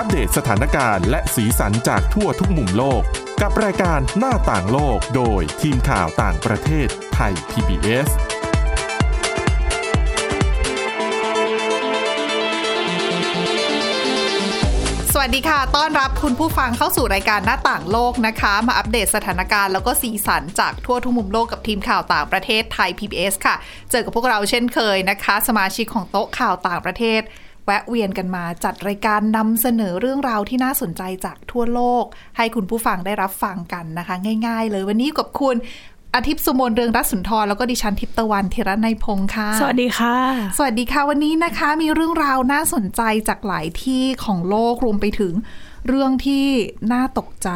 อัปเดตสถานการณ์และสีสันจากทั่วทุกมุมโลก กับรายการหน้าต่างโลกโดยทีมข่าวต่างประเทศไทย PBS สวัสดีค่ะ ต้อนรับคุณผู้ฟังเข้าสู่รายการหน้าต่างโลกนะคะ มาอัปเดตสถานการณ์แล้วก็สีสันจากทั่วทุกมุมโลกกับทีมข่าวต่างประเทศไทย PBS ค่ะ เจอกับพวกเราเช่นเคยนะคะ สมาชิกของโต๊ะข่าวต่างประเทศ แวะเวียนกันมาจัดรายการนำเสนอเรื่องราวที่น่าสนใจจากทั่วโลก ให้คุณผู้ฟังได้รับฟังกันนะคะ ง่าย ๆ เลยวันนี้อยู่กับคุณอาทิตย์สุมนเรืองรัตน์สุนทรแล้วก็ดิฉันทิพย์ตะวันธีรนัยพงค์ค่ะ สวัสดีค่ะ สวัสดีค่ะวันนี้นะคะ มีเรื่องราวน่าสนใจจากหลายที่ของโลกรวมไปถึงเรื่องที่น่าตกใจ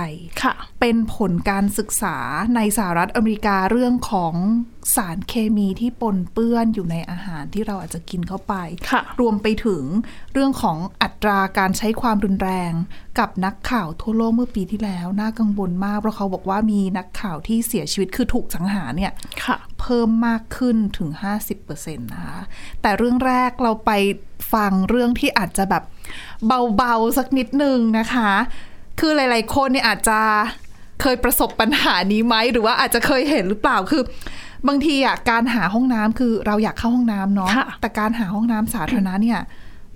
ค่ะ เป็นผลการศึกษาในสหรัฐอเมริกาเรื่องของสารเคมีที่ปนเปื้อนอยู่ในอาหารที่เราอาจจะกินเข้าไปค่ะรวมไปถึงเรื่องของอัตราการใช้ความรุนแรง กับนักข่าวทั่วโลกเมื่อปีที่แล้ว น่ากังวลมาก เพราะเขาบอกว่ามีนักข่าวที่เสียชีวิตคือถูกสังหารเนี่ยค่ะเพิ่มมากขึ้นถึง 50%นะคะแต่เรื่องแรกเราไปฟังเรื่องที่อาจจะแบบเบาๆสักนิดนึงนะคะ คือหลายๆคนเนี่ยอาจจะเคยประสบปัญหานี้ไหมหรือว่าอาจจะเคยเห็นหรือเปล่าคือ บางทีอะการหาห้องน้ำคือเราอยากเข้าห้องน้ำเนาะค่ะแต่การหาห้องน้ำสาธารณะเนี่ย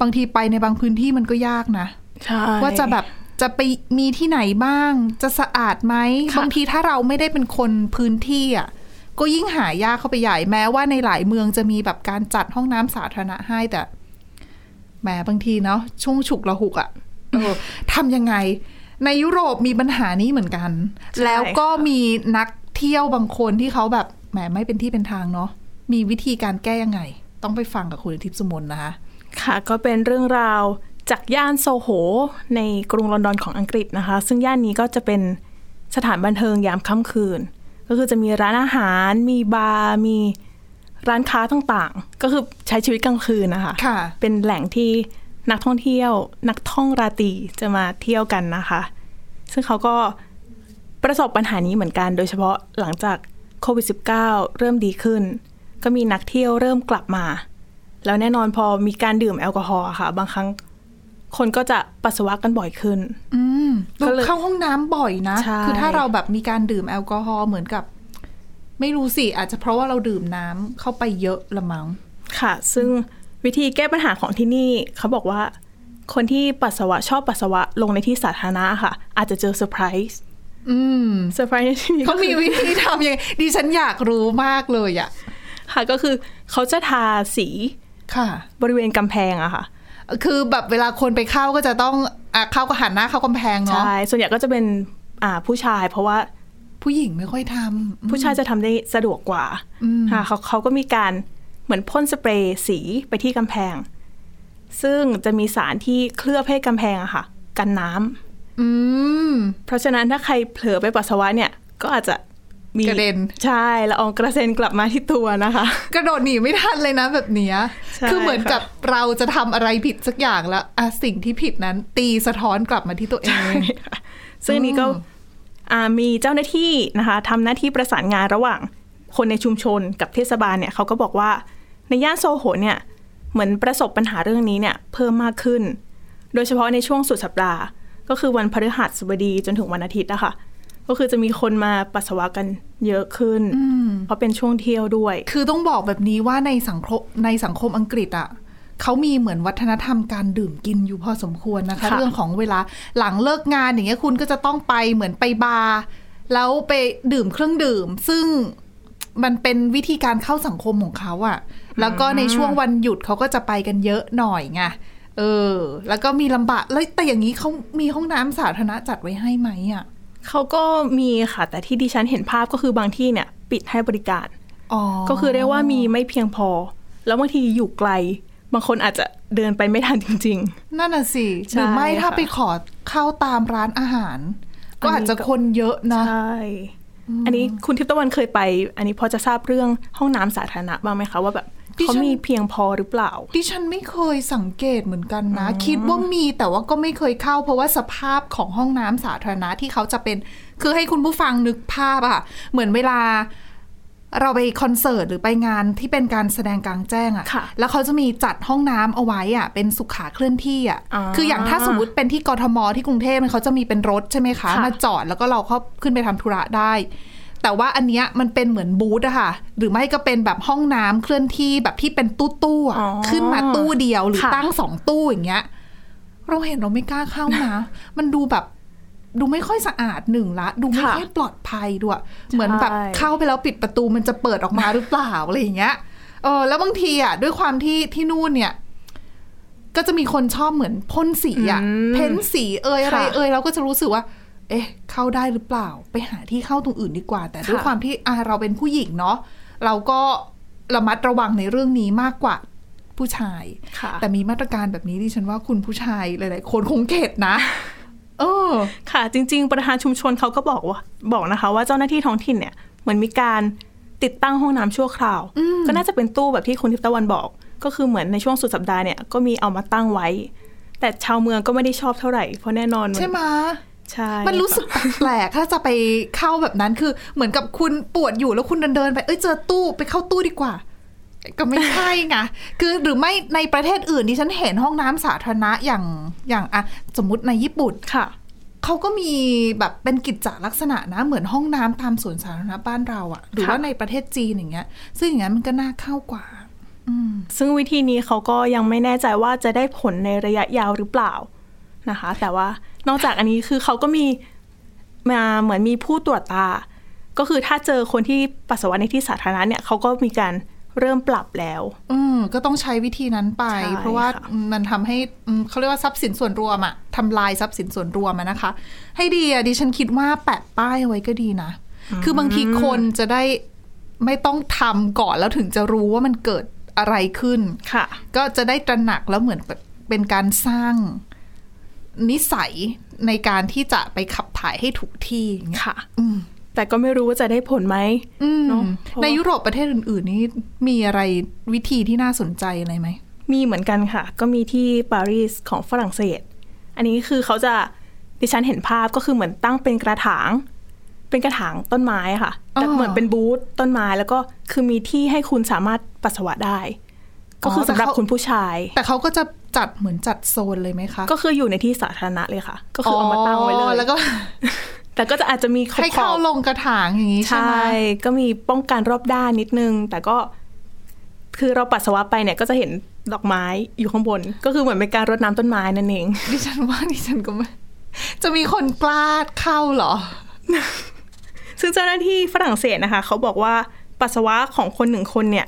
บางทีไปในบางพื้นที่มันก็ยากนะใช่ว่าจะแบบจะไปมีที่ไหนบ้าง จะสะอาดไหมค่ะบางทีถ้าเราไม่ได้เป็นคนพื้นที่อะก็ยิ่งหายากเข้าไปใหญ่แม้ว่าในหลายเมืองจะมีแบบการจัดห้องน้ำสาธารณะให้แต่แหมบางทีเนาะช่วงฉุกละหุกอะเออทำยังไง ในยุโรปมีปัญหานี้เหมือนกัน แล้วก็มีนักเที่ยวบางคนที่เขาแบบแหมไม่เป็นที่เป็นทางเนาะมีวิธีการแก้ยังไง ต้องไปฟังกับคุณอาทิพย์สมนนะคะ ค่ะก็เป็นเรื่องราวจากย่านโซโห ในกรุงลอนดอนของอังกฤษนะคะ ซึ่งย่านนี้ก็จะเป็นสถานบันเทิงยามค่ำคืน ก็คือจะมีร้านอาหาร มีบาร์มีร้านค้าต่างๆ ก็คือใช้ชีวิตกลางคืนนะคะค่ะเป็นแหล่งที่นักท่องเที่ยว นักท่องราตรีจะมาเที่ยวกันนะคะ ซึ่งเขาก็ประสบปัญหานี้เหมือนกัน โดยเฉพาะหลังจาก โควิด -19 เริ่มดีขึ้น ก็มีนักเที่ยวเริ่มกลับมา แล้วแน่นอนพอมีการดื่มแอลกอฮอล์อะค่ะ บางครั้งคนก็จะปัสสาวะกันบ่อยขึ้น อืมก็เลยเข้าห้องน้ำบ่อยนะใช่คือถ้าเราแบบมีการดื่มแอลกอฮอล์เหมือนกับ ไม่รู้สิ อาจจะเพราะว่าเราดื่มน้ำเข้าไปเยอะละมั้ง ค่ะ ซึ่งวิธีแก้ปัญหาของที่นี่ เขาบอกว่า คนที่ปัสสาวะชอบปัสสาวะลงในที่สาธารณะค่ะ อาจจะเจอเซอร์ไพรส์ อืมเซอร์ไพรส์ในที่นี้เขาก็มีคือวิธีทำยังไงดิฉันอยากรู้มากเลยอะค่ะก็คือเขาจะทาสีค่ะ บริเวณกำแพงอะค่ะ คือแบบเวลาคนไปเข้าก็จะต้องอะเข้าก็หันหน้าเข้ากำแพงเนาะใช่ส่วนใหญ่ก็จะเป็นอ่าผู้ชาย เพราะว่าผู้หญิงไม่ค่อยทำผู้ชายจะทำได้สะดวกกว่าค่ะเขาเขาก็มีการเหมือนพ่นสเปรย์สีไปที่กำแพง ซึ่งจะมีสารที่เคลือบให้กำแพงอะค่ะ กันน้ำ อืมเพราะฉะนั้นถ้าใครเผลอไปปัสสาวะเนี่ย ก็อาจจะมีกระเด็นใช่ละอองกระเซ็นกลับมาที่ตัวนะคะ กระโดดหนีไม่ทันเลยนะแบบเนี้ยใช่คือเหมือนค่ะกับเราจะทำอะไรผิดสักอย่างแล้วอะสิ่งที่ผิดนั้น ตีสะท้อนกลับมาที่ตัวเองซึ่งอันนี้ก็อ่ามีเจ้าหน้าที่นะคะทำหน้าที่ประสานงานระหว่างคนในชุมชนกับเทศบาลเนี่ยเขาก็บอกว่าในย่านโซโหเนี่ยเหมือนประสบปัญหาเรื่องนี้เนี่ยเพิ่มมากขึ้น โดยเฉพาะในช่วงสุดสัปดาห์ ก็คือวันพฤหัสบดีจนถึงวันอาทิตย์นะคะก็คือจะมีคนมาปัสสาวะกันเยอะขึ้น เพราะเป็นช่วงเที่ยวด้วย คือต้องบอกแบบนี้ว่าในสังคมในสังคมอังกฤษอะเขามีเหมือนวัฒนธรรมการดื่มกินอยู่พอสมควรนะคะค่ะเรื่องของเวลาหลังเลิกงานอย่างเงี้ยคุณก็จะต้องไปเหมือนไปบาร์แล้วไปดื่มเครื่องดื่ม ซึ่งมันเป็นวิธีการเข้าสังคมของเขาอะแล้วก็ในช่วงวันหยุดเขาก็จะไปกันเยอะหน่อยไง เออ แล้วก็มีลำบากแล้วแต่อย่างนี้เขามีห้องน้ำสาธารณะจัดไว้ให้ไหมอะเขาก็มีค่ะ แต่ที่ดิฉันเห็นภาพก็คือบางที่เนี่ย ปิดให้บริการอ๋อก็คือเรียกว่ามีไม่เพียงพอ แล้วบางทีอยู่ไกล บางคนอาจจะเดินไปไม่ทันจริงนั่นน่ะสิใช่หรือไม่ถ้าค่ะไปขอเข้าตามร้านอาหาร ก็อาจจะคนเยอะๆนะใช่อันนี้คุณทิพย์ตะวันเคยไป อันนี้พอจะทราบเรื่องห้องน้ำสาธารณะบ้างไหมคะว่าแบบดิฉัน เขามีเพียงพอหรือเปล่า ดิฉันไม่เคยสังเกตเหมือนกันนะ คิดว่ามีแต่ว่าก็ไม่เคยเข้า เพราะว่าสภาพของห้องน้ำสาธารณะที่เขาจะเป็น คือให้คุณผู้ฟังนึกภาพอะเหมือนเวลาเราไปคอนเสิร์ตหรือไปงานที่เป็นการแสดงกลางแจ้งอะค่ะแล้วเขาจะมีจัดห้องน้ำเอาไว้อะเป็นสุขาเคลื่อนที่อะอ๋อคืออย่างถ้าสมมติเป็นที่กทมที่กรุงเทพมันเขาจะมีเป็นรถใช่ไหมคะค่ะมาจอดแล้วก็เราเข้าขึ้นไปทำธุระได้ แต่ว่าอันเนี้ยมันเป็นเหมือนบูธอะค่ะ หรือไม่ก็เป็นแบบห้องน้ำเคลื่อนที่แบบที่เป็นตู้ตู้ๆอะอ๋อขึ้นมาตู้เดียวหรือค่ะตั้งสองตู้อย่างเงี้ย เราเห็นเราไม่กล้าเข้านะ มันดูแบบดูไม่ค่อยสะอาดหนึ่งละ ดูไม่ค่ะค่อยปลอดภัยด้วย เหมือนแบบใช่เข้าไปแล้วปิดประตูมันจะเปิดออกมาหรือเปล่าอะไรอย่างเงี้ยเออแล้วบางทีอะด้วยความที่ที่นู่นเนี่ย ก็จะมีคนชอบเหมือนพ่นสีอะอืมเพ้นสีเอยอะไรค่ะเอยเราก็จะรู้สึกว่า เอ๊ะ เข้าได้หรือเปล่า ไปหาที่เข้าตรงอื่นดีกว่า แต่ด้วยค่ะความที่อะเราเป็นผู้หญิงเนาะเราก็ระมัดระวังในเรื่องนี้มากกว่าผู้ชายค่ะแต่มีมาตรการแบบนี้ดิฉันว่าคุณผู้ชายหลาย ๆ คนคงเข็ดนะเออค่ะ จริง ๆ ประธานชุมชนเขาก็บอกว่าบอกนะคะ ว่าเจ้าหน้าที่ท้องถิ่นเนี่ยเหมือนมีการติดตั้งห้องน้ำชั่วคราว ก็น่าจะเป็นตู้แบบที่คุณทิพย์ตะวันบอก ก็คือเหมือนในช่วงสุดสัปดาห์เนี่ยก็มีเอามาตั้งไว้ แต่ชาวเมืองก็ไม่ได้ชอบเท่าไหร่เพราะแน่นอนนใช่ไหม ใช่มันรู้สึกแปลกๆถ้าจะไปเข้าแบบนั้นคือเหมือนกับคุณปวดอยู่แล้วคุณเดินเดินๆไปเอ้ยเจอตู้ไปเข้าตู้ดีกว่า ก็ไม่ใช่ไงคือหรือไม่ในประเทศอื่นที่ฉันเห็นห้องน้ำสาธารณะอย่างอย่างอะสมมติในญี่ปุ่นค่ะเขาก็มีแบบเป็นกิจจลักษณะนะ เหมือนห้องน้ำตามสวนสาธารณะบ้านเราอะหรือค่ะว่าในประเทศจีนอย่างเงี้ย ซึ่งอย่างนั้นมันก็น่าเข้ากว่าอืมซึ่งวิธีนี้เขาก็ยังไม่แน่ใจว่าจะได้ผลในระยะยาวหรือเปล่านะคะ แต่ว่า นอกจากอันนี้คือเขาก็มีมาเหมือนมีผู้ตรวจตา ก็คือถ้าเจอคนที่ปัสสาวะในที่สาธารณะเนี่ยเขาก็มีการเริ่มปรับแล้ว อืมก็ต้องใช้วิธีนั้นไปใช่เพราะว่าค่ะมันทำให้อืมเขาเรียกว่าทรัพย์สินส่วนรวมอะทำลายทรัพย์สินส่วนรวมอะนะคะ ให้ดีอะดิฉันคิดว่าแปะป้ายเอาไว้ก็ดีนะ คือบางทีคนจะได้ไม่ต้องทำก่อนแล้วถึงจะรู้ว่ามันเกิดอะไรขึ้น ค่ะ ก็จะได้ตระหนักแล้วเหมือนแบบเป็นการสร้าง นิสัยในการที่จะไปขับถ่ายให้ถูกที่อย่างเงี้ยค่ะอืมแต่ก็ไม่รู้ว่าจะได้ผลไหมอืมเนอะเพราะว่าในยุโรปประเทศอื่น ๆ นี่มีอะไรวิธีที่น่าสนใจอะไรไหม มีเหมือนกันค่ะ ก็มีที่ปารีสของฝรั่งเศส อันนี้คือเขาจะดิฉันเห็นภาพก็คือเหมือนตั้งเป็นกระถาง เป็นกระถางต้นไม้ค่ะแต่อ๋อเหมือนเป็นบูธต้นไม้แล้วก็คือมีที่ให้คุณสามารถปัสสาวะได้ ก็คือสำหรับคุณผู้ชาย แต่เขาก็จะ จัดเหมือนจัดโซนเลยไหมคะ ก็คืออยู่ในที่สาธารณะเลยค่ะ ก็คือเอามาตั้งไว้เลยแล้วก็ แต่ก็จะอาจจะมีขอบให้เข้าลงกระถางอย่างนี้ใช่ใช่ไหมก็มีป้องกันรอบด้านนิดนึง แต่ก็ คือเราปัสสาวะไปเนี่ยก็จะเห็นดอกไม้อยู่ข้างบน ก็คือเหมือนเป็นการรดน้ำต้นไม้นั่นเอง ดิฉันว่าดิฉันก็ไม่จะมีคนกล้าเข้าเหรอ ซึ่งเจ้าหน้าที่ฝรั่งเศสนะคะ เขาบอกว่าปัสสาวะของคนหนึ่งคนเนี่ย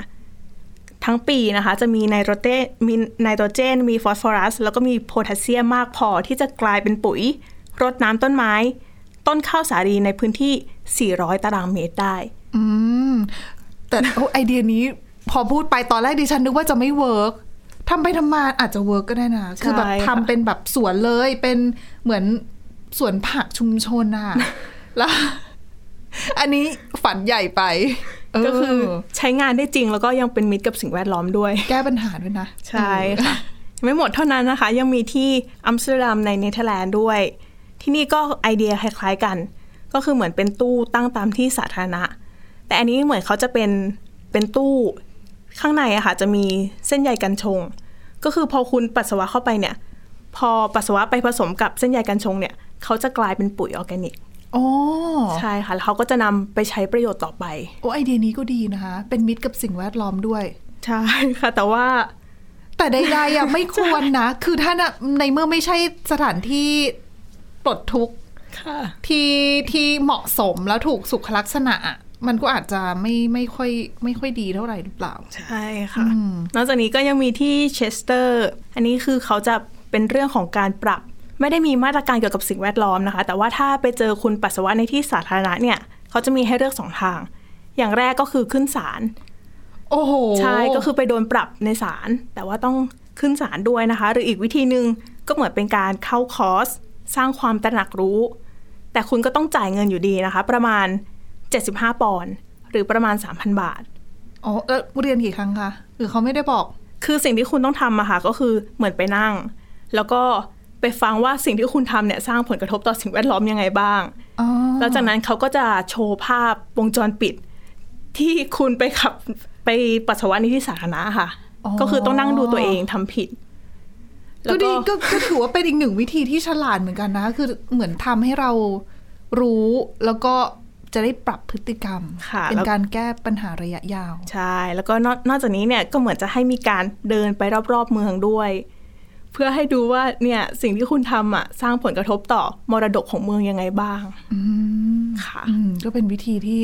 ทั้งปีนะคะ จะมีไนโตรเจนมีไนโตรเจน มีฟอสฟอรัส แล้วก็มีโพแทสเซียมมากพอที่จะกลายเป็นปุ๋ยรดน้ำต้นไม้ ต้นข้าวสาลีในพื้นที่ 400 ตารางเมตรได้ อืม แต่โอ้ไอเดียนี้พอพูดไปตอนแรกดิฉันนึกว่าจะไม่ work ทำไปทำมาอาจจะ work ก็ได้นะ คือแบบใช่ค่ะทำเป็นแบบสวนเลย เป็นเหมือนสวนผักชุมชนอะแล้วอันนี้ฝันใหญ่ไป ก็คือใช้งานได้จริงแล้วก็ยังเป็นมิตรกับสิ่งแวดล้อมด้วย แก้ปัญหาด้วยนะ ใช่ค่ะ ไม่หมดเท่านั้นนะคะ ยังมีที่อัมสเตอร์ดัมในเนเธอร์แลนด์ด้วย ที่นี่ก็ไอเดียคล้ายๆกัน ก็คือเหมือนเป็นตู้ตั้งตามที่สาธารณะ แต่อันนี้เหมือนเขาจะเป็นเป็นตู้ข้างในอะค่ะจะมีเส้นใยกัญชง ก็คือพอคุณปัสสาวะเข้าไปเนี่ย พอปัสสาวะไปผสมกับเส้นใยกัญชงเนี่ย เขาจะกลายเป็นปุ๋ยออร์แกนิกอ๋อ ใช่ค่ะแล้วเขาก็จะนำไปใช้ประโยชน์ต่อไป โอ้ไอเดียนี้ก็ดีนะคะ เป็นมิตรกับสิ่งแวดล้อมด้วย ใช่ค่ะ แต่ว่า แต่ใดๆอะไม่ควรนะ คือถ้าน่ะในเมื่อไม่ใช่สถานที่ปลดทุกข์ค่ะที่ที่เหมาะสมแล้วถูกสุขลักษณะอะมันก็อาจจะไม่ไม่ค่อยไม่ค่อยดีเท่าไหร่หรือเปล่า ใช่ค่ะ นอกจากนี้ก็ยังมีที่เชสเตอร์ อันนี้คือเขาจะเป็นเรื่องของการปรับ ไม่ได้มีมาตรการเกี่ยวกับสิ่งแวดล้อมนะคะ แต่ว่าถ้าไปเจอคุณปัสสาวะในที่สาธารณะเนี่ยเขาจะมีให้เลือกสองทาง อย่างแรกก็คือขึ้นศาลโอ้โหใช่ก็คือไปโดนปรับในศาลแต่ว่าต้องขึ้นศาลด้วยนะคะ หรืออีกวิธีหนึ่งก็เหมือนเป็นการเข้าคอร์สสร้างความตระหนักรู้ แต่คุณก็ต้องจ่ายเงินอยู่ดีนะคะ ประมาณ 75 ปอนด์หรือประมาณ 3,000 บาทอ๋อแล้วเรียนกี่ครั้งคะหรือเขาไม่ได้บอก คือสิ่งที่คุณต้องทำอะค่ะก็คือเหมือนไปนั่ง แล้วก็ ไปฟังว่าสิ่งที่คุณทำเนี่ยสร้างผลกระทบต่อสิ่งแวดล้อมยังไงบ้างอ๋อแล้วจากนั้นเขาก็จะโชว์ภาพวงจรปิด ที่คุณไปขับไปปัสสาวะในที่สาธารณะค่ะอ๋อก็คือต้องนั่งดูตัวเองทำผิดก็ดีก็ก็ถือว่าเป็นอีกหนึ่งวิธีที่ฉลาดเหมือนกันนะ คือเหมือนทำให้เรารู้แล้วก็จะได้ปรับพฤติกรรมค่ะเป็นแล้วการแก้ปัญหาระยะยาว ใช่ แล้วก็นอกนอกจากนี้เนี่ยก็เหมือนจะให้มีการเดินไปรอบๆเมืองด้วยเพื่อให้ดูว่าเนี่ยสิ่งที่คุณทำอะสร้างผลกระทบต่อมรดกของเมืองยังไงบ้างค่ะอืมก็เป็นวิธีที่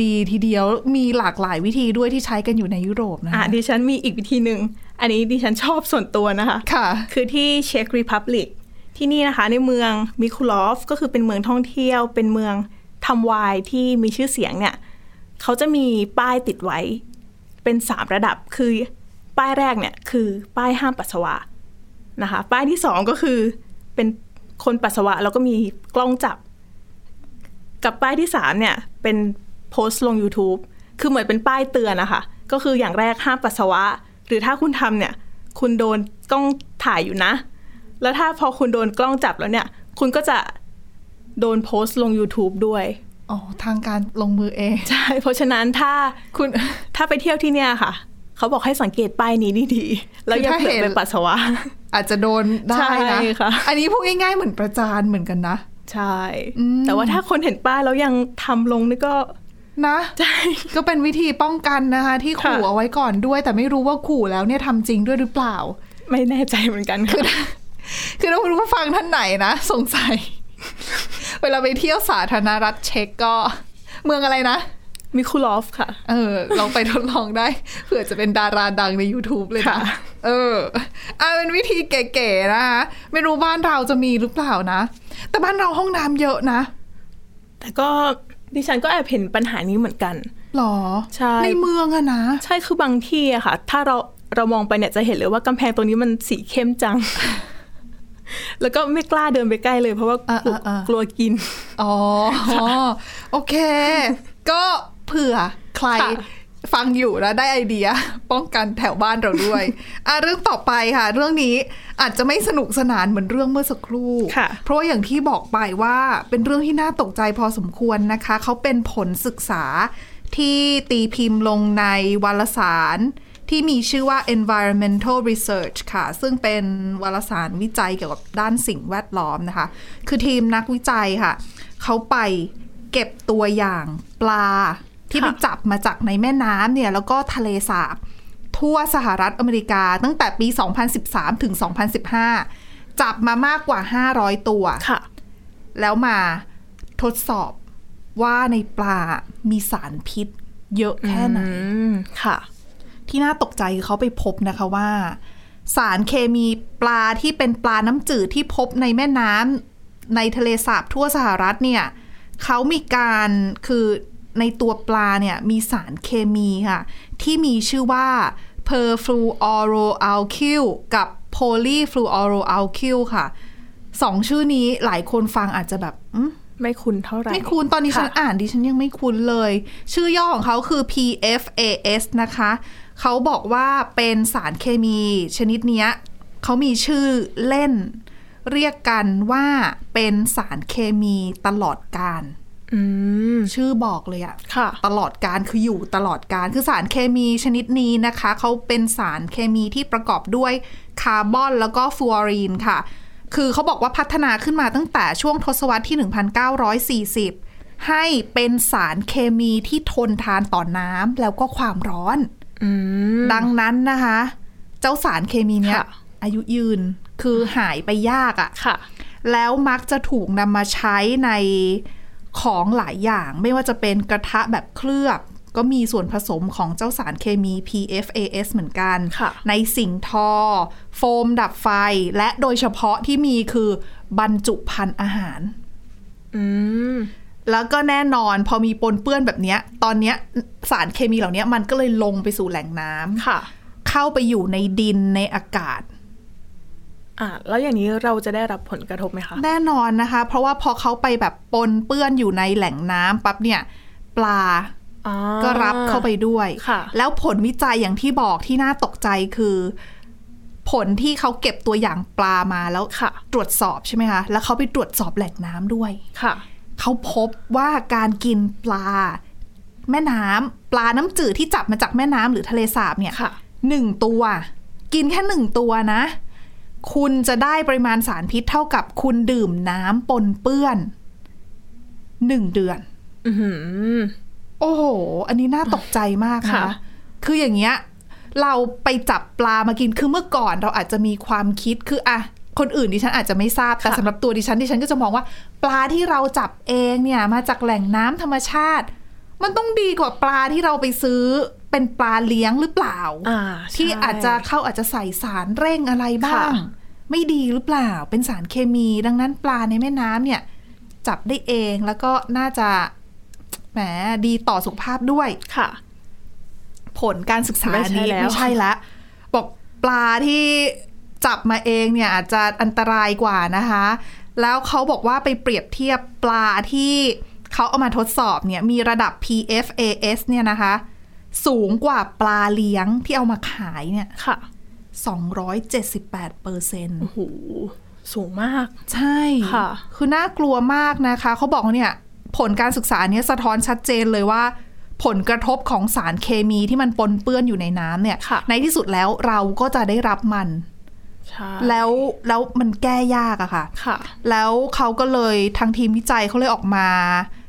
ดีทีเดียวมีหลากหลายวิธีด้วยที่ใช้กันอยู่ในยุโรปนะอะคะดิฉันมีอีกวิธีหนึ่งอันนี้ดิฉันชอบส่วนตัวนะคะค่ะ คือที่เช็กรีพับลิกที่นี่นะคะ ในเมืองมิคูลอฟก็คือเป็นเมืองท่องเที่ยว เป็นเมืองทำไวน์ที่มีชื่อเสียงเนี่ยเขาจะมีป้ายติดไว้ เป็นสามระดับคือป้ายแรกเนี่ยคือป้ายห้ามปัสสาวะ นะคะ ป้ายที่สองก็คือเป็นคนปัสสาวะแล้วก็มีกล้องจับ กับป้ายที่สามเนี่ย เป็นโพสต์ลง YouTube คือเหมือนเป็นป้ายเตือนนะคะก็คืออย่างแรกห้ามปัสสาวะ หรือถ้าคุณทำเนี่ย คุณโดนกล้องถ่ายอยู่นะ แล้วถ้าพอคุณโดนกล้องจับแล้วเนี่ย คุณก็จะโดนโพสต์ลง YouTube ด้วยอ๋อทางการลงมือเอง ใช่ เพราะฉะนั้นถ้าคุณถ้าไปเที่ยวที่เนี่ยค่ะ เขาบอกให้สังเกตป้ายนี้ดีๆแล้วอย่าคือถ้าเผลอเห็นไปปัสสาวะ อาจจะโดนได้ใช่นะค่ะอันนี้พูดง่ายๆเหมือนประจานเหมือนกันนะ ใช่ แต่ว่าถ้าคนเห็นป้ายแล้วยังทำลงนี่ก็นะใช่ก็เป็นวิธีป้องกันนะคะ ที่ขู่ค่ะเอาไว้ก่อนด้วย แต่ไม่รู้ว่าขู่แล้วเนี่ยทำจริงด้วยหรือเปล่า ไม่แน่ใจเหมือนกันค่ะคือถ้าคุณผู้ฟังท่านไหนนะสงสัย เวลาไปเที่ยวสาธารณรัฐเช็กก็ เมืองอะไรนะ มิคูลอฟค่ะ เออ ลองไปทดลองได้ เผื่อจะเป็นดาราดังใน YouTube เลยค่ะนะเอออะเป็นวิธีเก๋ๆนะคะ ไม่รู้บ้านเราจะมีหรือเปล่านะ แต่บ้านเราห้องน้ำเยอะนะ แต่ก็ดิฉันก็แอบเห็นปัญหานี้เหมือนกันหรอ ใช่ ในเมืองอะนะ ใช่คือบางที่อะค่ะ ถ้าเราเรามองไปเนี่ยจะเห็นเลยว่ากำแพงตรงนี้มันสีเข้มจัง แล้วก็ไม่กล้าเดินไปใกล้เลยเพราะว่ากลัวอ่าอ่าอ่ากลัวกิน อ๋อ โอเค ก็ เผื่อใครค่ะฟังอยู่แล้วได้ไอเดียป้องกันแถวบ้านเราด้วยอะเรื่องต่อไปค่ะ เรื่องนี้อาจจะไม่สนุกสนานเหมือนเรื่องเมื่อสักครู่ค่ะเพราะว่าอย่างที่บอกไปว่าเป็นเรื่องที่น่าตกใจพอสมควรนะคะ เขาเป็นผลศึกษาที่ตีพิมพ์ลงในวารสาร ที่มีชื่อว่า environmental research ค่ะ ซึ่งเป็นวารสารวิจัยเกี่ยวกับด้านสิ่งแวดล้อมนะคะ คือทีมนักวิจัยค่ะ เขาไปเก็บตัวอย่างปลา ที่ไปค่ะจับมาจากในแม่น้ำเนี่ยแล้วก็ทะเลสาบทั่วสหรัฐอเมริกาตั้งแต่ปี 2013 ถึง 2015 จับมามากกว่า 500 ตัวค่ะแล้วมาทดสอบว่าในปลา มีสารพิษ เยอะแค่ไหนอืมค่ะ ที่น่าตกใจคือเขาไปพบนะคะว่า สารเคมีปลาที่เป็นปลาน้ำจืดที่พบในแม่น้ำในทะเลสาบทั่วสหรัฐเนี่ยเขามีการคือ ในตัวปลาเนี่ยมีสารเคมีค่ะ ที่มีชื่อว่า perfluoroalkyl กับ polyfluoroalkyl ค่ะสองชื่อนี้หลายคนฟังอาจจะแบบอืมไม่คุ้นเท่าไหร่ ไม่คุ้น ตอนนี้ฉันค่ะอ่านดิฉันยังไม่คุ้นเลย ชื่อย่อของเขาคือ PFAS นะคะ เขาบอกว่าเป็นสารเคมีชนิดเนี้ยเขามีชื่อเล่น เรียกกันว่าเป็นสารเคมีตลอดกาลอืม ชื่อบอกเลยอะค่ะตลอดกาลคืออยู่ตลอดกาลคือสารเคมีชนิดนี้นะคะ เขาเป็นสารเคมีที่ประกอบด้วยคาร์บอนแล้วก็ฟลูออรีนค่ะ คือเขาบอกว่าพัฒนาขึ้นมาตั้งแต่ช่วงทศวรรษที่ 1940 ให้เป็นสารเคมีที่ทนทานต่อน้ำแล้วก็ความร้อนอืมดังนั้นนะคะ เจ้าสารเคมีเนี้ยค่ะอายุยืนคือหายไปยากอะค่ะแล้วมักจะถูกนำมาใช้ใน ของหลายอย่างไม่ว่าจะเป็นกระทะแบบเคลือบ ก็มีส่วนผสมของเจ้าสารเคมี PFAS เหมือนกันค่ะในสิ่งทอ โฟมดับไฟ และโดยเฉพาะที่มีคือบรรจุภัณฑ์อาหาร อืมแล้วก็แน่นอนพอมีปนเปื้อนแบบเนี้ยตอนเนี้ยสารเคมีเหล่านี้มันก็เลยลงไปสู่แหล่งน้ำค่ะเข้าไปอยู่ในดินในอากาศ อ่าแล้วอย่างนี้เราจะได้รับผลกระทบไหมคะ แน่นอนนะคะ เพราะว่าพอเขาไปแบบปนเปื้อนอยู่ในแหล่งน้ำปั๊บเนี่ย ปลาอ่าก็รับเข้าไปด้วยค่ะแล้วผลวิจัยอย่างที่บอกที่น่าตกใจคือ ผลที่เขาเก็บตัวอย่างปลามาแล้วค่ะตรวจสอบใช่ไหมคะแล้วเขาไปตรวจสอบแหล่งน้ำด้วยค่ะเขาพบว่าการกินปลา แม่น้ำปลาน้ำจืดที่จับมาจากแม่น้ำหรือทะเลสาบเนี่ยค่ะหนึ่งตัว กินแค่หนึ่งตัวนะ คุณจะได้ปริมาณสารพิษเท่ากับคุณดื่มน้ำปนเปื้อนหนึ่งเดือนอือหือโอ้โห อันนี้น่าตกใจมากนะค่ะ คืออย่างเงี้ย เราไปจับปลามากิน คือเมื่อก่อนเราอาจจะมีความคิด คืออะคนอื่นดิฉันอาจจะไม่ทราบ แต่สำหรับตัวดิฉันดิฉันก็จะมองว่า ปลาที่เราจับเองเนี่ย มาจากแหล่งน้ำธรรมชาติ มันต้องดีกว่าปลาที่เราไปซื้อ เป็นปลาเลี้ยงหรือเปล่าอ่าที่ใช่อาจจะเข้าอาจจะใส่สารเร่งอะไรบ้างค่ะไม่ดีหรือเปล่า เป็นสารเคมี ดังนั้นปลาในแม่น้ำเนี่ย จับได้เองแล้วก็น่าจะแหมดีต่อสุขภาพด้วยค่ะ ผลการศึกษาไม่ใช่นี้แล้วไม่ใช่ละบอกปลาที่จับมาเองเนี่ยอาจจะอันตรายกว่านะคะ แล้วเขาบอกว่าไปเปรียบเทียบปลาที่เขาเอามาทดสอบเนี่ยมีระดับ PFAS เนี่ยนะคะ สูงกว่าปลาเลี้ยงที่เอามาขายเนี่ยค่ะ278เปอร์เซ็นต์โอ้โหสูงมาก ใช่ค่ะ คือน่ากลัวมากนะคะ เขาบอกว่าเนี่ย ผลการศึกษาเนี้ยสะท้อนชัดเจนเลยว่า ผลกระทบของสารเคมีที่มันปนเปื้อนอยู่ในน้ำเนี่ยค่ะในที่สุดแล้วเราก็จะได้รับมันใช่แล้วแล้วมันแก้ยากอะค่ะค่ะเขาก็เลยทางทีมวิจัยเขาเลยออกมา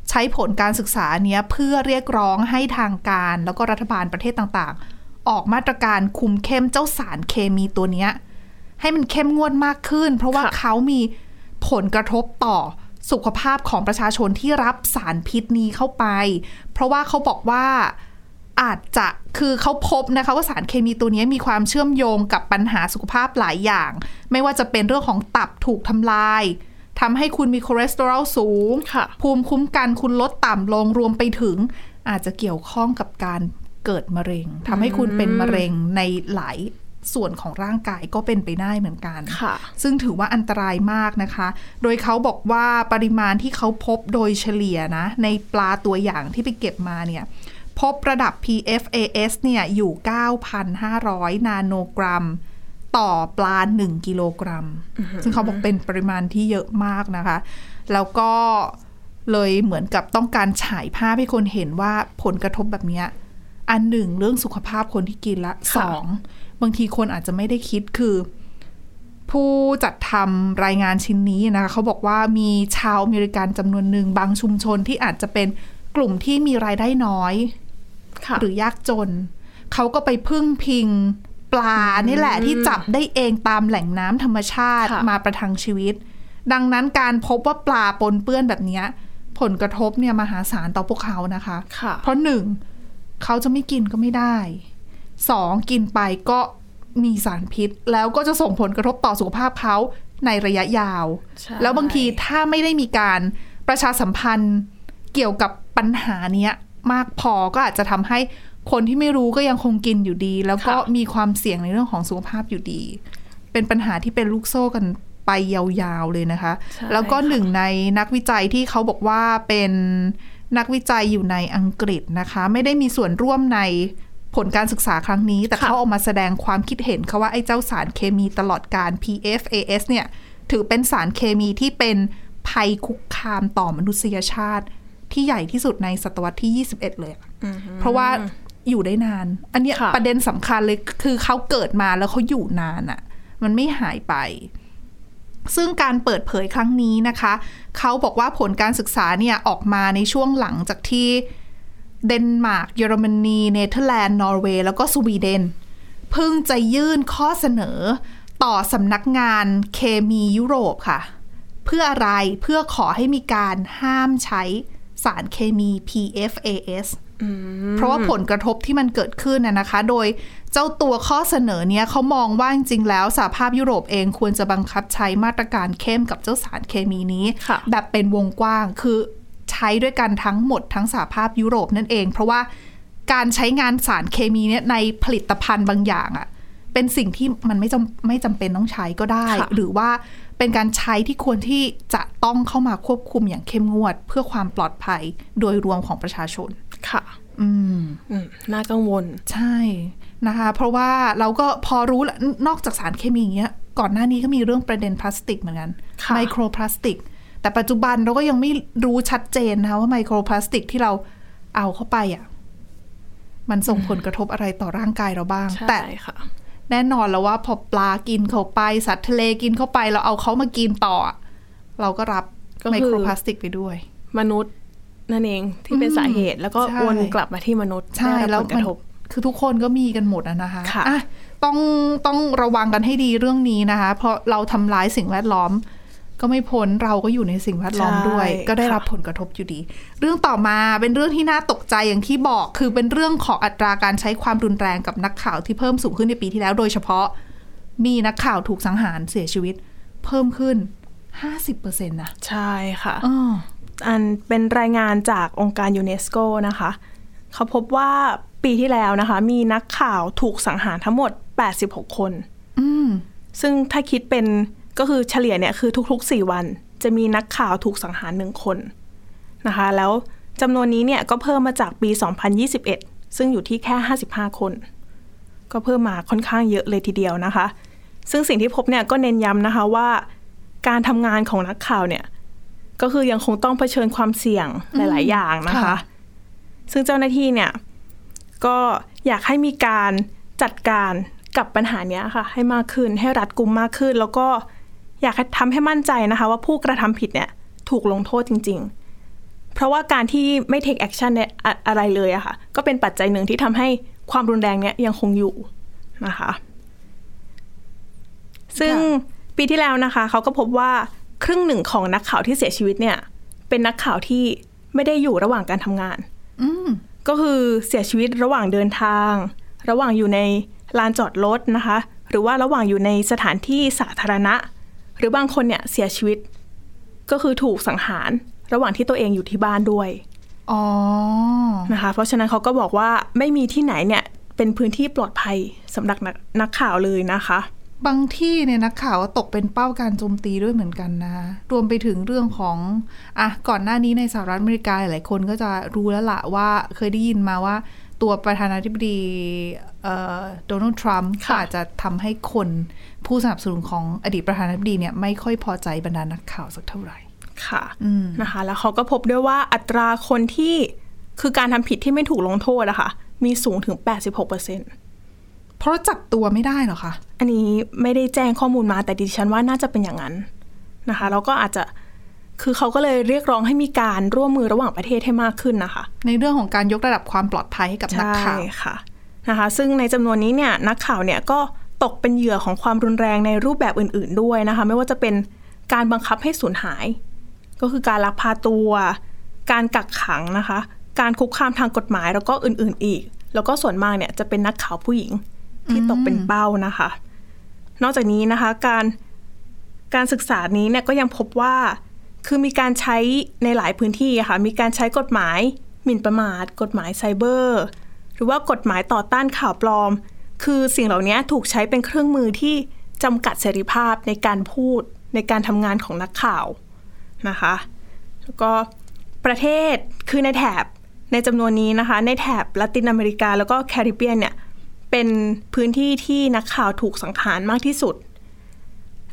ใช้ผลการศึกษาเนี้ยเพื่อเรียกร้องให้ทางการ แล้วก็รัฐบาลประเทศต่างๆ ออกมาตรการคุมเข้มเจ้าสารเคมีตัวเนี้ยให้มันเข้มงวดมากขึ้น เพราะว่าค่ะเขามีผลกระทบต่อสุขภาพของประชาชนที่รับสารพิษนี้เข้าไป เพราะว่าเขาบอกว่าอาจจะคือเขาพบนะคะว่าสารเคมีตัวนี้มีความเชื่อมโยงกับปัญหาสุขภาพหลายอย่าง ไม่ว่าจะเป็นเรื่องของตับถูกทำลาย ทำให้คุณมีคอเลสเตอรอลสูงค่ะภูมิคุ้มกันคุณลดต่ำลงรวมไปถึง อาจจะเกี่ยวข้องกับการเกิดมะเร็งทำให้คุณเป็นมะเร็งในหลายส่วนของร่างกายก็เป็นไปได้เหมือนกันค่ะซึ่งถือว่าอันตรายมากนะคะ โดยเขาบอกว่าปริมาณที่เขาพบโดยเฉลี่ยนะ ในปลาตัวอย่างที่ไปเก็บมาเนี่ย พบระดับ PFAS เนี่ยอยู่ 9,500 นาโนกรัม ต่อปลา 1 กิโลกรัม ซึ่งเขาบอกเป็นปริมาณที่เยอะมากนะคะ แล้วก็เลยเหมือนกับต้องการฉายภาพให้คนเห็นว่าผลกระทบแบบเนี้ยอันหนึ่งเรื่องสุขภาพคนที่กินละค่ะสอง บางทีคนอาจจะไม่ได้คิดคือ ผู้จัดทำรายงานชิ้นนี้นะคะเขาบอกว่ามีชาวอเมริกันจำนวนหนึ่งบางชุมชนที่อาจจะเป็นกลุ่มที่มีรายได้น้อยค่ะหรือยากจน เขาก็ไปพึ่งพิง ปลานี่แหละที่จับได้เองตามแหล่งน้ำธรรมชาติค่ะมาประทังชีวิต ดังนั้นการพบว่าปลาปนเปื้อนแบบเนี้ยผลกระทบเนี่ยมหาศาลต่อพวกเขานะคะค่ะเพราะหนึ่งเขาจะไม่กินก็ไม่ได้สองกินไปก็มีสารพิษ แล้วก็จะส่งผลกระทบต่อสุขภาพเขาในระยะยาวใช่แล้วบางทีถ้าไม่ได้มีการประชาสัมพันธ์เกี่ยวกับปัญหาเนี้ย มากพอก็อาจจะทำให้คนที่ไม่รู้ก็ยังคงกินอยู่ดี แล้วก็ค่ะมีความเสี่ยงในเรื่องของสุขภาพอยู่ดี เป็นปัญหาที่เป็นลูกโซ่กันไปยาวๆเลยนะคะใช่แล้วก็ค่ะหนึ่งในนักวิจัยที่เขาบอกว่าเป็นนักวิจัยอยู่ในอังกฤษนะคะ ไม่ได้มีส่วนร่วมในผลการศึกษาครั้งนี้ แต่ค่ะเขาออกมาแสดงความคิดเห็นเขาว่าไอ้เจ้าสารเคมีตลอดการ PFAS เนี่ย ถือเป็นสารเคมีที่เป็นภัยคุกคามต่อมนุษยชาติ ที่ใหญ่ที่สุดในศตวรรษที่ 21 เลยอะเพราะว่าอยู่ได้นาน อันเนี้ยค่ะประเด็นสำคัญเลยคือเขาเกิดมาแล้วเขาอยู่นานอะมันไม่หายไป ซึ่งการเปิดเผยครั้งนี้นะคะ เขาบอกว่าผลการศึกษาเนี่ยออกมาในช่วงหลังจากที่เดนมาร์กเยอรมนีเนเธอร์แลนด์นอร์เวย์แล้วก็สวีเดนเพิ่งจะยื่นข้อเสนอต่อสำนักงานเคมียุโรปค่ะ เพื่ออะไรเพื่อขอให้มีการห้ามใช้ สารเคมี PFAS เพราะว่าผลกระทบที่มันเกิดขึ้นน่ะนะคะ โดยเจ้าตัวข้อเสนอเนี้ยเขามองว่าจริงๆแล้วสหภาพยุโรปเองควรจะบังคับใช้มาตรการเข้มกับเจ้าสารเคมีนี้ค่ะแบบเป็นวงกว้างคือใช้ด้วยกันทั้งหมดทั้งสหภาพยุโรปนั่นเอง เพราะว่าการใช้งานสารเคมีเนี่ยในผลิตภัณฑ์บางอย่างอะเป็นสิ่งที่มันไม่จำไม่จำเป็นต้องใช้ก็ได้ค่ะหรือว่า เป็นการใช้ที่ควรที่จะต้องเข้ามาควบคุมอย่างเข้มงวด เพื่อความปลอดภัยโดยรวมของประชาชน ค่ะ อืมอืมน่ากังวล ใช่นะคะ เพราะว่าเราก็พอรู้แล้วนอกจากสารเคมีอย่างเงี้ย ก่อนหน้านี้ก็มีเรื่องประเด็นพลาสติกเหมือนกันค่ะไมโครพลาสติก แต่ปัจจุบันเราก็ยังไม่รู้ชัดเจนนะคะว่าไมโครพลาสติกที่เราเอาเข้าไปอะมันส่งผลกระทบอะไรต่อร่างกายเราบ้างใช่แต่ค่ะ แน่นอนแล้วว่าพอปลากินเข้าไปสัตว์ทะเลกินเข้าไปเราเอาเขามากินต่อ เราก็รับก็คือไมโครพลาสติกไปด้วย มนุษย์นั่นเองที่เป็นสาเหตุแล้วก็ใช่วนกลับมาที่มนุษย์ใช่ได้แล้รับวผลกมันระทบคือทุกคนก็มีกันหมดอะนะคะค่ะอ่ต้องต้องระวังกันให้ดีเรื่องนี้นะคะ เพราะเราทำร้ายสิ่งแวดล้อม ก็ไม่พ้นเราก็อยู่ในสิ่งแวดล้อมด้วย ก็ได้รับผลกระทบอยู่ดี เรื่องต่อมาเป็นเรื่องที่น่าตกใจอย่างที่บอก คือเป็นเรื่องของอัตราการใช้ความรุนแรงกับนักข่าวที่เพิ่มสูงขึ้นในปีที่แล้ว โดยเฉพาะมีนักข่าวถูกสังหารเสียชีวิต เพิ่มขึ้น 50%นะใช่ค่ะอ้ออันเป็นรายงานจากองค์การยูเนสโกนะคะ เขาพบว่าปีที่แล้วนะคะ มีนักข่าวถูกสังหารทั้งหมด 86 คนอืมซึ่งถ้าคิดเป็น ก็คือเฉลี่ยเนี่ยคือทุกๆ 4 วัน จะมีนักข่าวถูกสังหารหนึ่งคนนะคะ แล้วจำนวนนี้เนี่ยก็เพิ่มมาจากปี 2021 ซึ่งอยู่ที่แค่ 55 คน ก็เพิ่มมาค่อนข้างเยอะเลยทีเดียวนะคะ ซึ่งสิ่งที่พบเนี่ยก็เน้นย้ำนะคะว่า การทำงานของนักข่าวเนี่ยก็คือยังคงต้องเผชิญความเสี่ยงหลาย ๆ อย่างนะคะค่ะซึ่งเจ้าหน้าที่เนี่ยก็อยากให้มีการจัดการกับปัญหาเนี้ยค่ะ ให้มากขึ้นให้รัดกุมมากขึ้น แล้วก็ อยากให้ทำให้มั่นใจนะคะ ว่าผู้กระทำผิดเนี่ยถูกลงโทษจริง ๆ เพราะว่าการที่ไม่ take action เนี่ยอะอะไรเลยอะค่ะ ก็เป็นปัจจัยหนึ่งที่ทำให้ความรุนแรงเนี่ยยังคงอยู่นะคะ ซึ่งปีที่แล้วนะคะ เขาก็พบว่าครึ่งหนึ่งของนักข่าวที่เสียชีวิตเนี่ย เป็นนักข่าวที่ไม่ได้อยู่ระหว่างการทำงานอืมก็คือเสียชีวิตระหว่างเดินทาง ระหว่างอยู่ในลานจอดรถนะคะ หรือว่าระหว่างอยู่ในสถานที่สาธารณะ หรือบางคนเนี่ยเสียชีวิต ก็คือถูกสังหารระหว่างที่ตัวเองอยู่ที่บ้านด้วยอ๋อนะคะ เพราะฉะนั้นเขาก็บอกว่าไม่มีที่ไหนเนี่ยเป็นพื้นที่ปลอดภัยสำหรับนักนักข่าวเลยนะคะ บางที่เนี่ยนักข่าวก็ตกเป็นเป้าการโจมตีด้วยเหมือนกันนะ รวมไปถึงเรื่องของอะก่อนหน้านี้ในสหรัฐอเมริกาหลายคนก็จะรู้แล้วละว่าเคยได้ยินมาว่า ตัวประธานาธิบดีโดนัลด์ทรัมป์ค่ะอาจจะทำให้คนผู้สนับสนุนของอดีตประธานาธิบดีเนี่ยไม่ค่อยพอใจบรรดานักข่าวสักเท่าไหร่ค่ะอืมนะคะ แล้วเขาก็พบด้วยว่าอัตราคนที่คือการทำผิดที่ไม่ถูกลงโทษอะค่ะ มีสูงถึง 86%เเพราะจับตัวไม่ได้เหรอคะ อันนี้ไม่ได้แจ้งข้อมูลมาแต่ดิฉันว่าน่าจะเป็นอย่างนั้นนะคะ แล้วก็อาจจะ คือเขาก็เลยเรียกร้องให้มีการร่วมมือระหว่างประเทศให้มากขึ้นนะคะ ในเรื่องของการยกระดับความปลอดภัยให้กับนักข่าวใช่ค่ะนะคะ ซึ่งในจำนวนนี้เนี่ยนักข่าวเนี่ยก็ตกเป็นเหยื่อของความรุนแรงในรูปแบบอื่น ๆ ด้วยนะคะ ไม่ว่าจะเป็นการบังคับให้สูญหาย ก็คือการลักพาตัว การกักขังนะคะ การคุกคามทางกฎหมายแล้วก็อื่น ๆ อีก แล้วก็ส่วนมากเนี่ยจะเป็นนักข่าวผู้หญิงที่ตกเป็นเป้านะคะ นอกจากนี้นะคะ การการศึกษานี้เนี่ยก็ยังพบว่า คือมีการใช้ในหลายพื้นที่ค่ะ มีการใช้กฎหมายหมิ่นประมาท กฎหมายไซเบอร์ หรือว่ากฎหมายต่อต้านข่าวปลอม คือสิ่งเหล่านี้ถูกใช้เป็นเครื่องมือที่จำกัดเสรีภาพในการพูดในการทำงานของนักข่าวนะคะ แล้วก็ประเทศคือในแถบในจำนวนนี้นะคะ ในแถบละตินอเมริกาแล้วก็แคริบเบียนเนี่ยเป็นพื้นที่ที่นักข่าวถูกสังหารมากที่สุด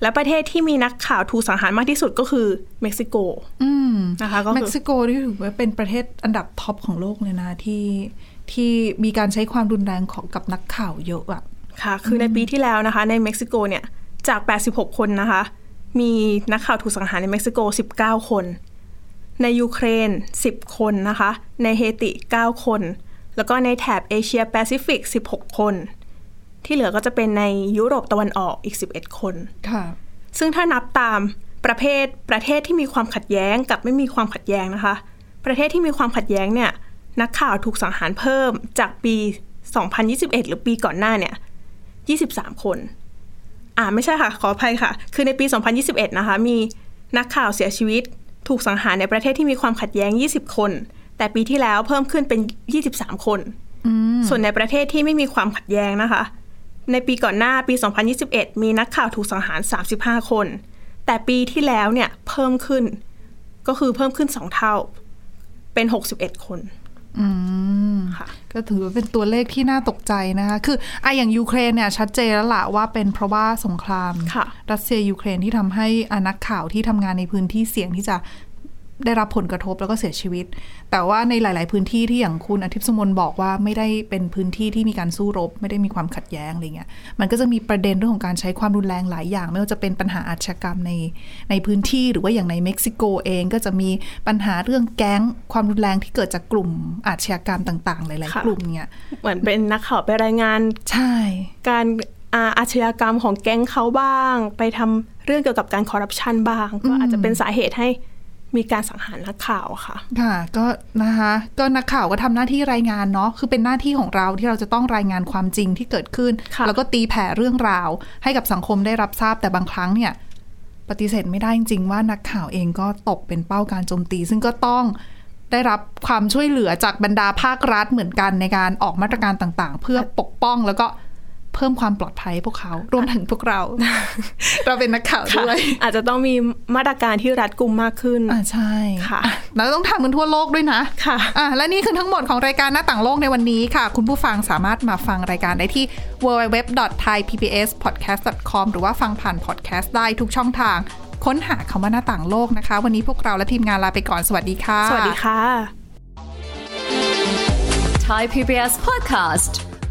และประเทศที่มีนักข่าวถูกสังหารมากที่สุดก็คือเม็กซิโกอืมนะคะก็คือเม็กซิโกนี่ถือว่าเป็นประเทศอันดับ top ของโลกเลยนะที่ที่มีการใช้ความรุนแรงของกับนักข่าวเยอะอะค่ะ คือในปีที่แล้วนะคะ ในเม็กซิโกเนี่ยจาก 86 คนนะคะ มีนักข่าวถูกสังหารในเม็กซิโก 19 คน ในยูเครน 10 คนนะคะ ในเฮติ 9 คน แล้วก็ในแถบเอเชียแปซิฟิก 16 คน ที่เหลือก็จะเป็นในยุโรปตะวันออกอีก 11 คนค่ะ ซึ่งถ้านับตามประเภทประเทศที่มีความขัดแย้งกับไม่มีความขัดแย้งนะคะ ประเทศที่มีความขัดแย้งเนี่ย นักข่าวถูกสังหารเพิ่มจากปี 2021 หรือปีก่อนหน้าเนี่ย 23 คน อ่าไม่ใช่ค่ะ ขออภัยค่ะ คือในปี 2021 นะคะ มีนักข่าวเสียชีวิต ถูกสังหารในประเทศที่มีความขัดแย้ง 20 คน แต่ปีที่แล้วเพิ่มขึ้นเป็น 23 คน ส่วนในประเทศที่ไม่มีความขัดแย้งนะคะ ในปีก่อนหน้าปี 2021 มีนักข่าวถูกสังหาร 35 คน แต่ปีที่แล้วเนี่ยเพิ่มขึ้น ก็คือเพิ่มขึ้น2เท่า เป็น 61 คนอืมค่ะก็ถือว่าเป็นตัวเลขที่น่าตกใจนะคะ คืออะอย่างยูเครนเนี่ยชัดเจนแล้วล่ะว่าเป็นเพราะว่าสงครามค่ะรัสเซียยูเครนที่ทำให้อะนักข่าวที่ทำงานในพื้นที่เสี่ยงที่จะ ได้รับผลกระทบแล้วก็เสียชีวิต แต่ว่าในหลาย ๆ พื้นที่ที่อย่างคุณอาทิตย์สมนบอกว่าไม่ได้เป็นพื้นที่ที่มีการสู้รบ ไม่ได้มีความขัดแย้งอะไรเงี้ย มันก็จะมีประเด็นเรื่องของการใช้ความรุนแรงหลายอย่าง ไม่ว่าจะเป็นปัญหาอาชญากรรมในในพื้นที่หรือว่าอย่างในเม็กซิโกเองก็จะมีปัญหาเรื่องแก๊งความรุนแรงที่เกิดจากกลุ่มอาชญากรรมต่าง ๆ หลายค่ะๆกลุ่มเนี่ยเหมือนเป็นนักข่าวไปรายงานใช่ การอาอาชญากรรมของแก๊งเขาบ้าง ไปทำเรื่องเกี่ยวกับการคอร์รัปชันบ้าง ก็อาจจะเป็นสาเหตุให้ มีการสังหารนักข่าวค่ะ ค่ะ ก็นะคะก็นักข่าวก็ทำหน้าที่รายงานเนาะคือเป็นหน้าที่ของเราที่เราจะต้องรายงานความจริงที่เกิดขึ้นค่ะแล้วก็ตีแผ่เรื่องราว ให้กับสังคมได้รับทราบแต่บางครั้งเนี่ย ปฏิเสธไม่ได้จริง ๆ ว่านักข่าวเองก็ตกเป็นเป้าการโจมตี ซึ่งก็ต้องได้รับความช่วยเหลือจากบรรดาภาครัฐเหมือนกันในการออกมาตรการต่างๆ เพื่อปกป้องแล้วก็ เพิ่มความปลอดภัยให้พวกเขา รวมถึงพวกเรา เราเป็นนักข่าวด้วย อาจจะต้องมีมาตรการที่รัดกุมมากขึ้นอ่าใช่ค่ะอ่แล้วต้องทำกันทั่วโลกด้วยนะค่ะอะและนี่คือทั้งหมดของรายการหน้าต่างโลกในวันนี้ค่ะ คุณผู้ฟังสามารถมาฟังรายการได้ที่ www.thaipbspodcast.com หรือว่าฟังผ่านพอดแคสต์ได้ทุกช่องทางค้นหาคำว่าหน้าต่างโลกนะคะ วันนี้พวกเราและทีมงานลาไปก่อนสวัสดีค่ะ สวัสดีค่ะ Thai PBS podcast.